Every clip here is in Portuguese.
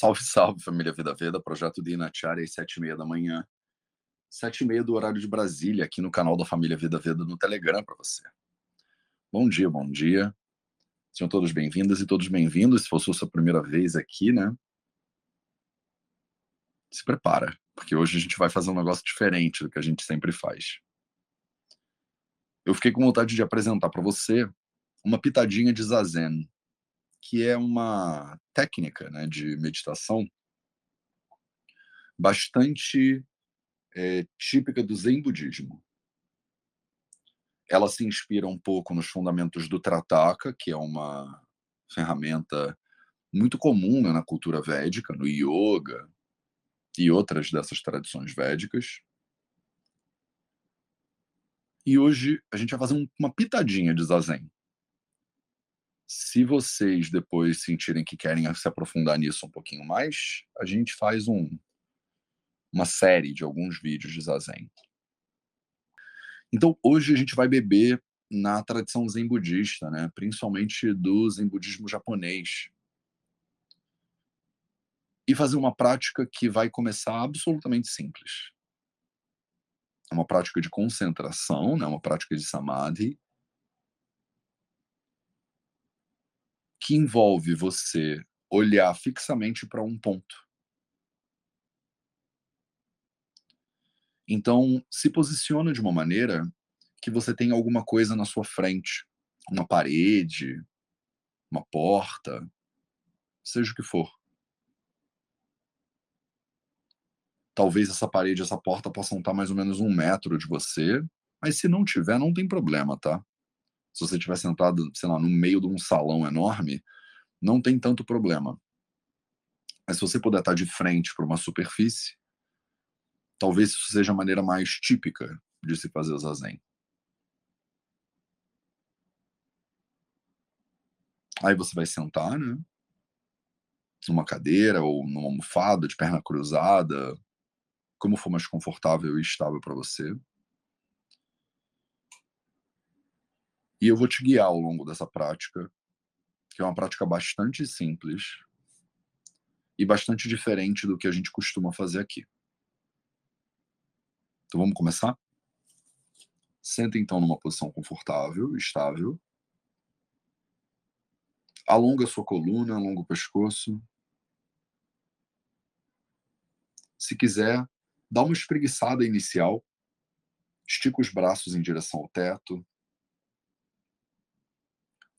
Salve, salve, família Vida Veda, projeto de Inacharya às sete e meia da manhã, sete e meia do horário de Brasília, aqui no canal da família Vida Veda no Telegram para você. Bom dia, bom dia. Sejam todos bem-vindas e todos bem-vindos. Se fosse a sua primeira vez aqui, né? Se prepara, porque hoje a gente vai fazer um negócio diferente do que a gente sempre faz. Eu fiquei com vontade de apresentar para você uma pitadinha de zazen, que é uma técnica né, de meditação bastante é, típica do Zen budismo. Ela se inspira um pouco nos fundamentos do Trataka, que é uma ferramenta muito comum né, na cultura védica, no yoga e outras dessas tradições védicas. E hoje a gente vai fazer uma pitadinha de zazen. Se vocês depois sentirem que querem se aprofundar nisso um pouquinho mais, a gente faz um, uma série de alguns vídeos de zazen. Então, hoje a gente vai beber na tradição zen budista, né? principalmente do zen budismo japonês. E fazer uma prática que vai começar absolutamente simples. É uma prática de concentração, né? uma prática de samadhi, que envolve você olhar fixamente para um ponto. Então, se posiciona de uma maneira que você tem alguma coisa na sua frente, uma parede, uma porta, seja o que for. Talvez essa parede, essa porta possam estar mais ou menos um metro de você, mas se não tiver, não tem problema, tá? Se você estiver sentado, sei lá, no meio de um salão enorme, não tem tanto problema. Mas se você puder estar de frente para uma superfície, talvez isso seja a maneira mais típica de se fazer o zazen. Aí você vai sentar, né? Numa cadeira ou numa almofada, de perna cruzada, como for mais confortável e estável para você. E eu vou te guiar ao longo dessa prática, que é uma prática bastante simples e bastante diferente do que a gente costuma fazer aqui. Então vamos começar? Senta então numa posição confortável, estável. Alonga sua coluna, alonga o pescoço. Se quiser, dá uma espreguiçada inicial. Estica os braços em direção ao teto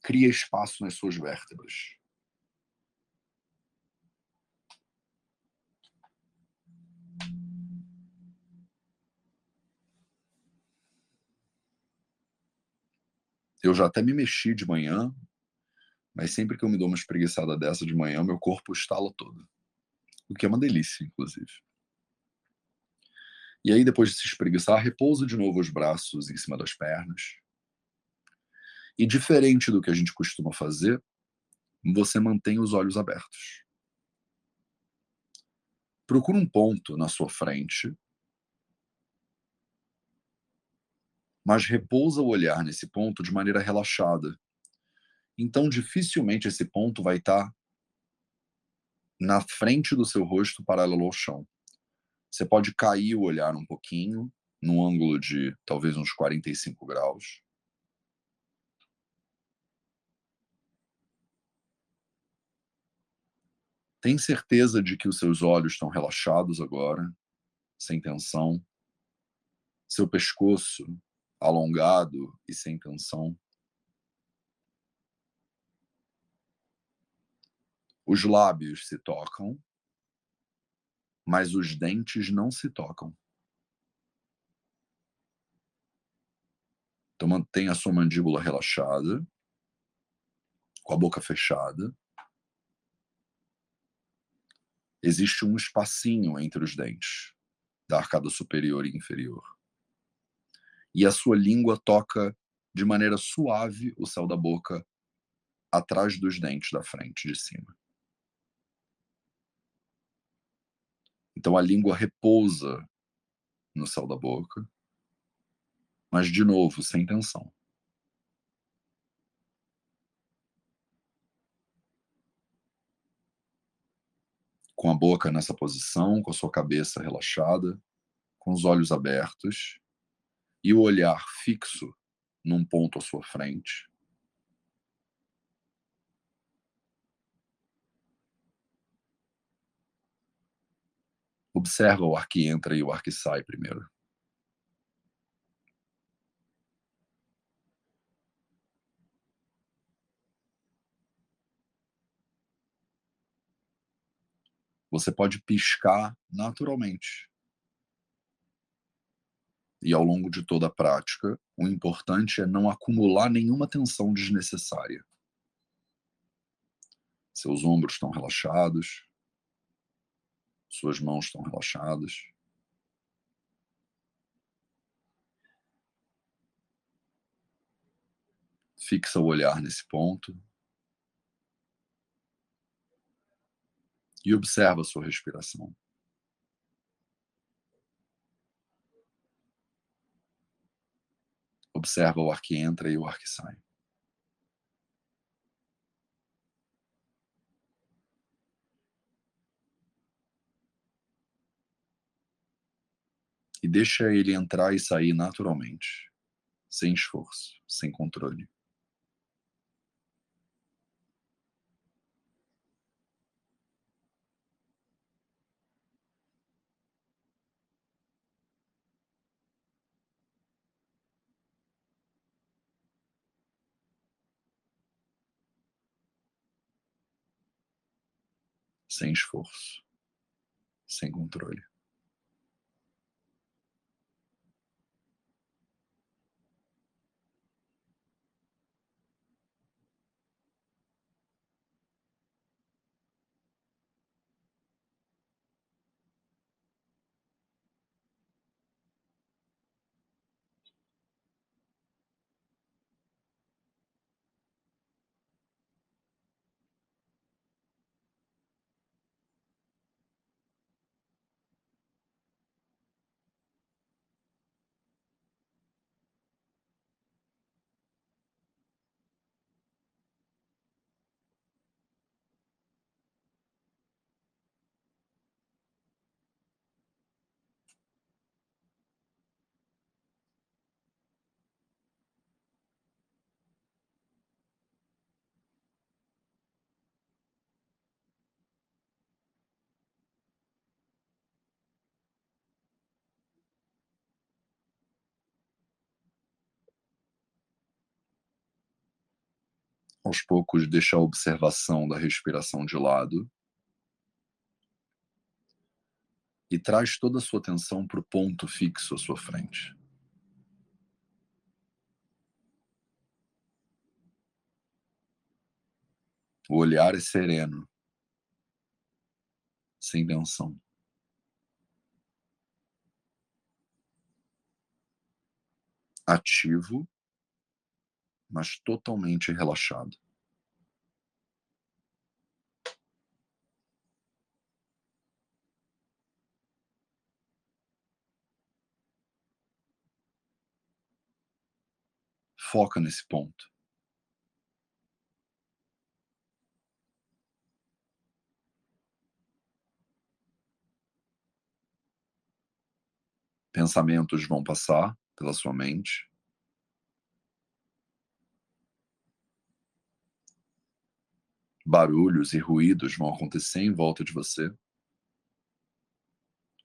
cria espaço nas suas vértebras. Eu já até me mexi de manhã, mas sempre que eu me dou uma espreguiçada dessa de manhã, meu corpo estala todo. O que é uma delícia, inclusive. E aí, depois de se espreguiçar, repousa de novo os braços em cima das pernas. E diferente do que a gente costuma fazer, você mantém os olhos abertos. Procura um ponto na sua frente, mas repousa o olhar nesse ponto de maneira relaxada. Então, dificilmente esse ponto vai estar na frente do seu rosto paralelo ao chão. Você pode cair o olhar um pouquinho, num ângulo de talvez uns 45 graus. Tem certeza de que os seus olhos estão relaxados agora, sem tensão? Seu pescoço alongado e sem tensão? Os lábios se tocam, mas os dentes não se tocam. Então mantenha a sua mandíbula relaxada, com a boca fechada existe um espacinho entre os dentes da arcada superior e inferior. E a sua língua toca de maneira suave o céu da boca atrás dos dentes da frente de cima. Então a língua repousa no céu da boca, mas de novo, sem tensão. Com a boca nessa posição, com a sua cabeça relaxada, com os olhos abertos e o olhar fixo num ponto à sua frente. Observa o ar que entra e o ar que sai primeiro. Você pode piscar naturalmente. E ao longo de toda a prática, o importante é não acumular nenhuma tensão desnecessária. Seus ombros estão relaxados, suas mãos estão relaxadas. Fixa o olhar nesse ponto. E observa a sua respiração. Observa o ar que entra e o ar que sai. E deixa ele entrar e sair naturalmente, sem esforço, sem controle. Sem esforço, sem controle. Aos poucos deixa a observação da respiração de lado e traz toda a sua atenção para o ponto fixo à sua frente. O olhar é sereno, sem tensão. Ativo mas totalmente relaxado. Foca nesse ponto. Pensamentos vão passar pela sua mente. Barulhos e ruídos vão acontecer em volta de você.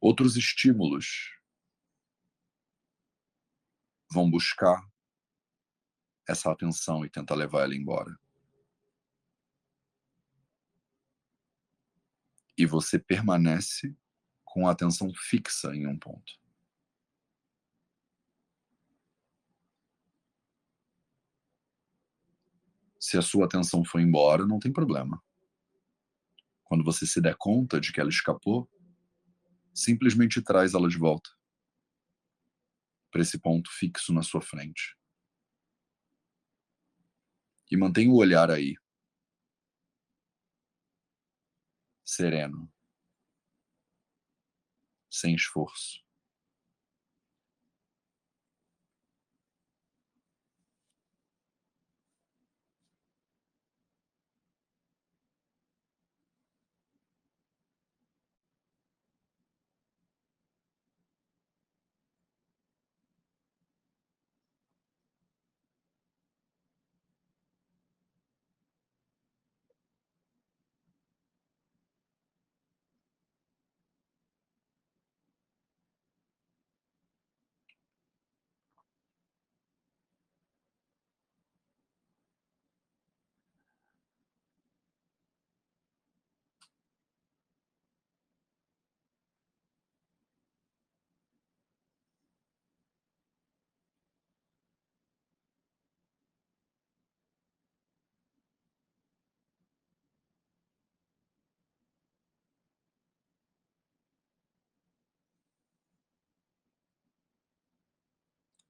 Outros estímulos vão buscar essa atenção e tentar levar ela embora. E você permanece com a atenção fixa em um ponto. Se a sua atenção foi embora, não tem problema. Quando você se der conta de que ela escapou, simplesmente traz ela de volta para esse ponto fixo na sua frente. E mantenha o olhar aí. Sereno. Sem esforço.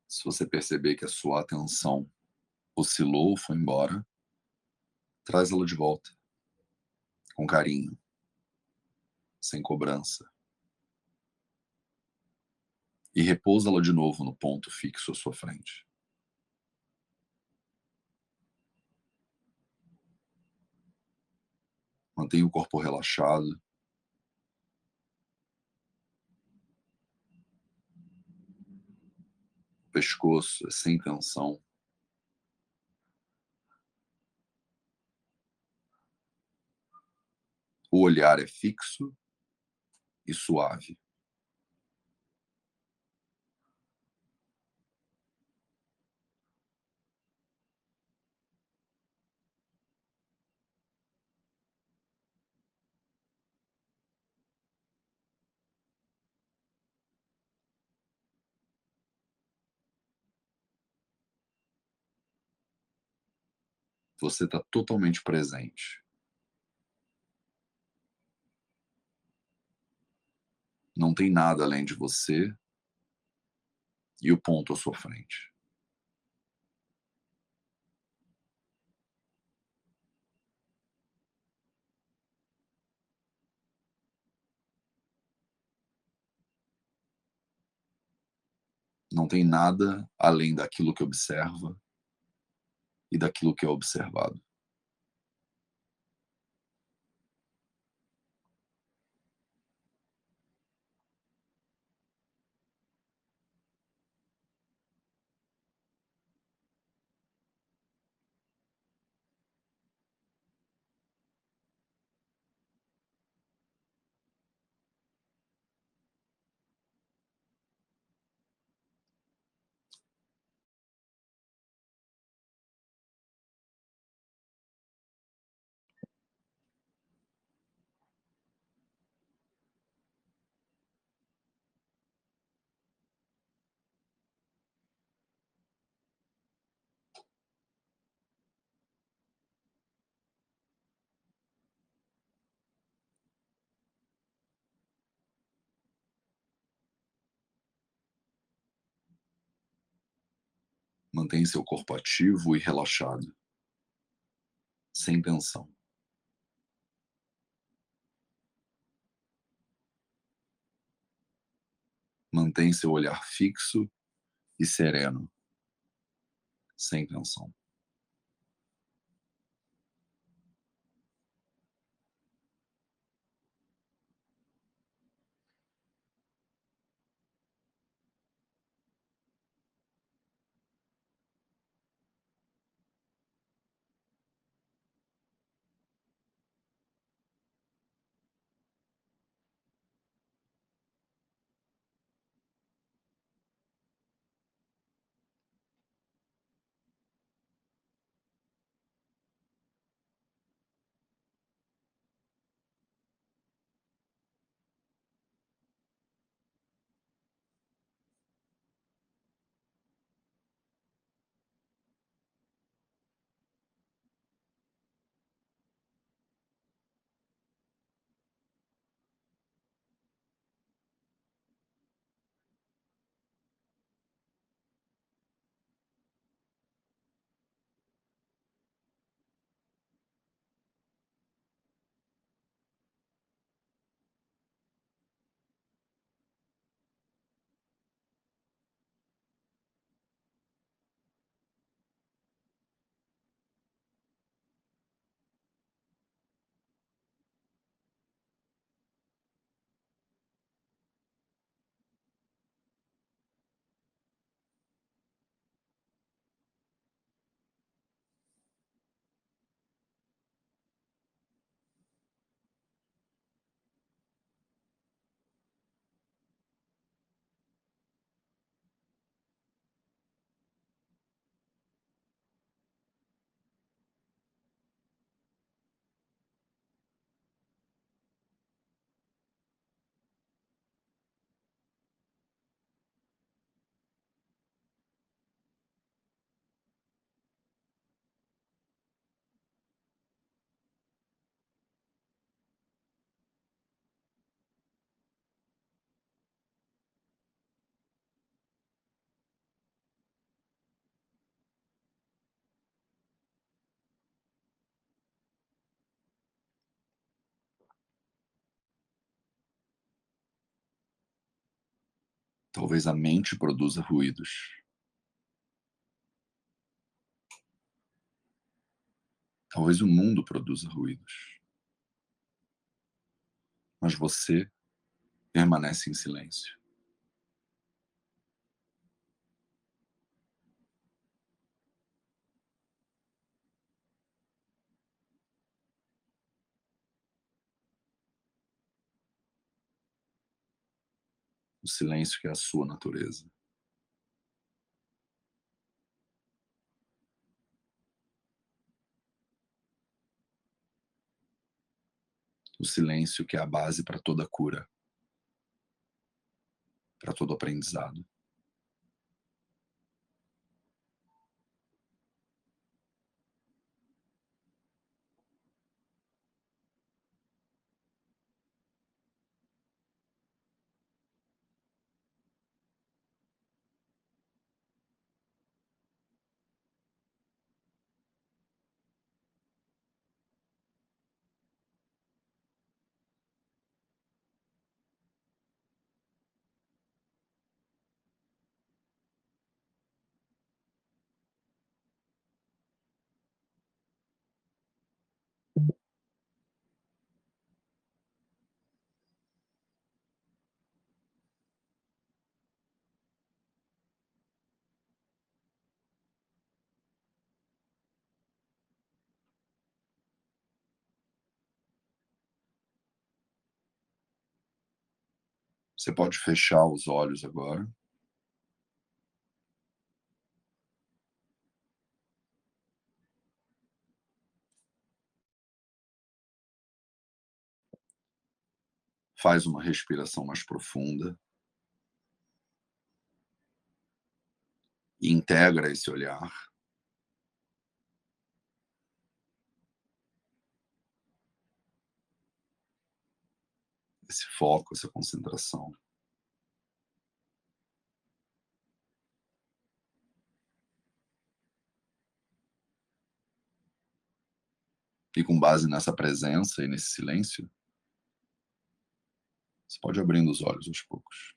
Se você perceber que a sua atenção oscilou ou foi embora, traz ela de volta, com carinho, sem cobrança. E repousa-la de novo no ponto fixo à sua frente. Mantenha o corpo relaxado. Pescoço é sem tensão. O olhar é fixo e suave. Você está totalmente presente. Não tem nada além de você e o ponto à sua frente. Não tem nada além daquilo que observa e daquilo que é observado. Mantenha seu corpo ativo e relaxado, sem tensão. Mantém seu olhar fixo e sereno, sem tensão. Talvez a mente produza ruídos. Talvez o mundo produza ruídos. Mas você permanece em silêncio. O silêncio que é a sua natureza. O silêncio que é a base para toda cura, para todo aprendizado. Você pode fechar os olhos agora. Faz uma respiração mais profunda. E integra esse olhar. Esse foco, essa concentração. E com base nessa presença e nesse silêncio, você pode abrindo os olhos aos poucos.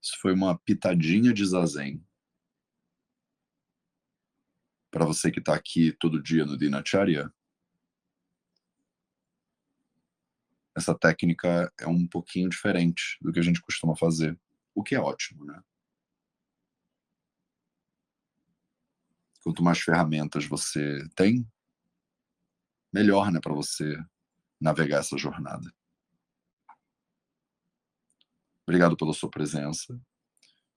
Isso foi uma pitadinha de zazen para você que está aqui todo dia no Dinacharya, essa técnica é um pouquinho diferente do que a gente costuma fazer, o que é ótimo, né? Quanto mais ferramentas você tem, melhor, né, para você navegar essa jornada. Obrigado pela sua presença.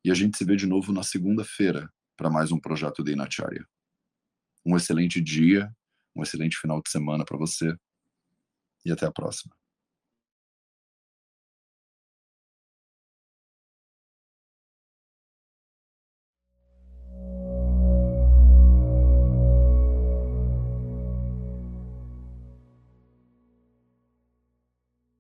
E a gente se vê de novo na segunda-feira para mais um projeto de Inacharya um excelente dia, um excelente final de semana para você e até a próxima.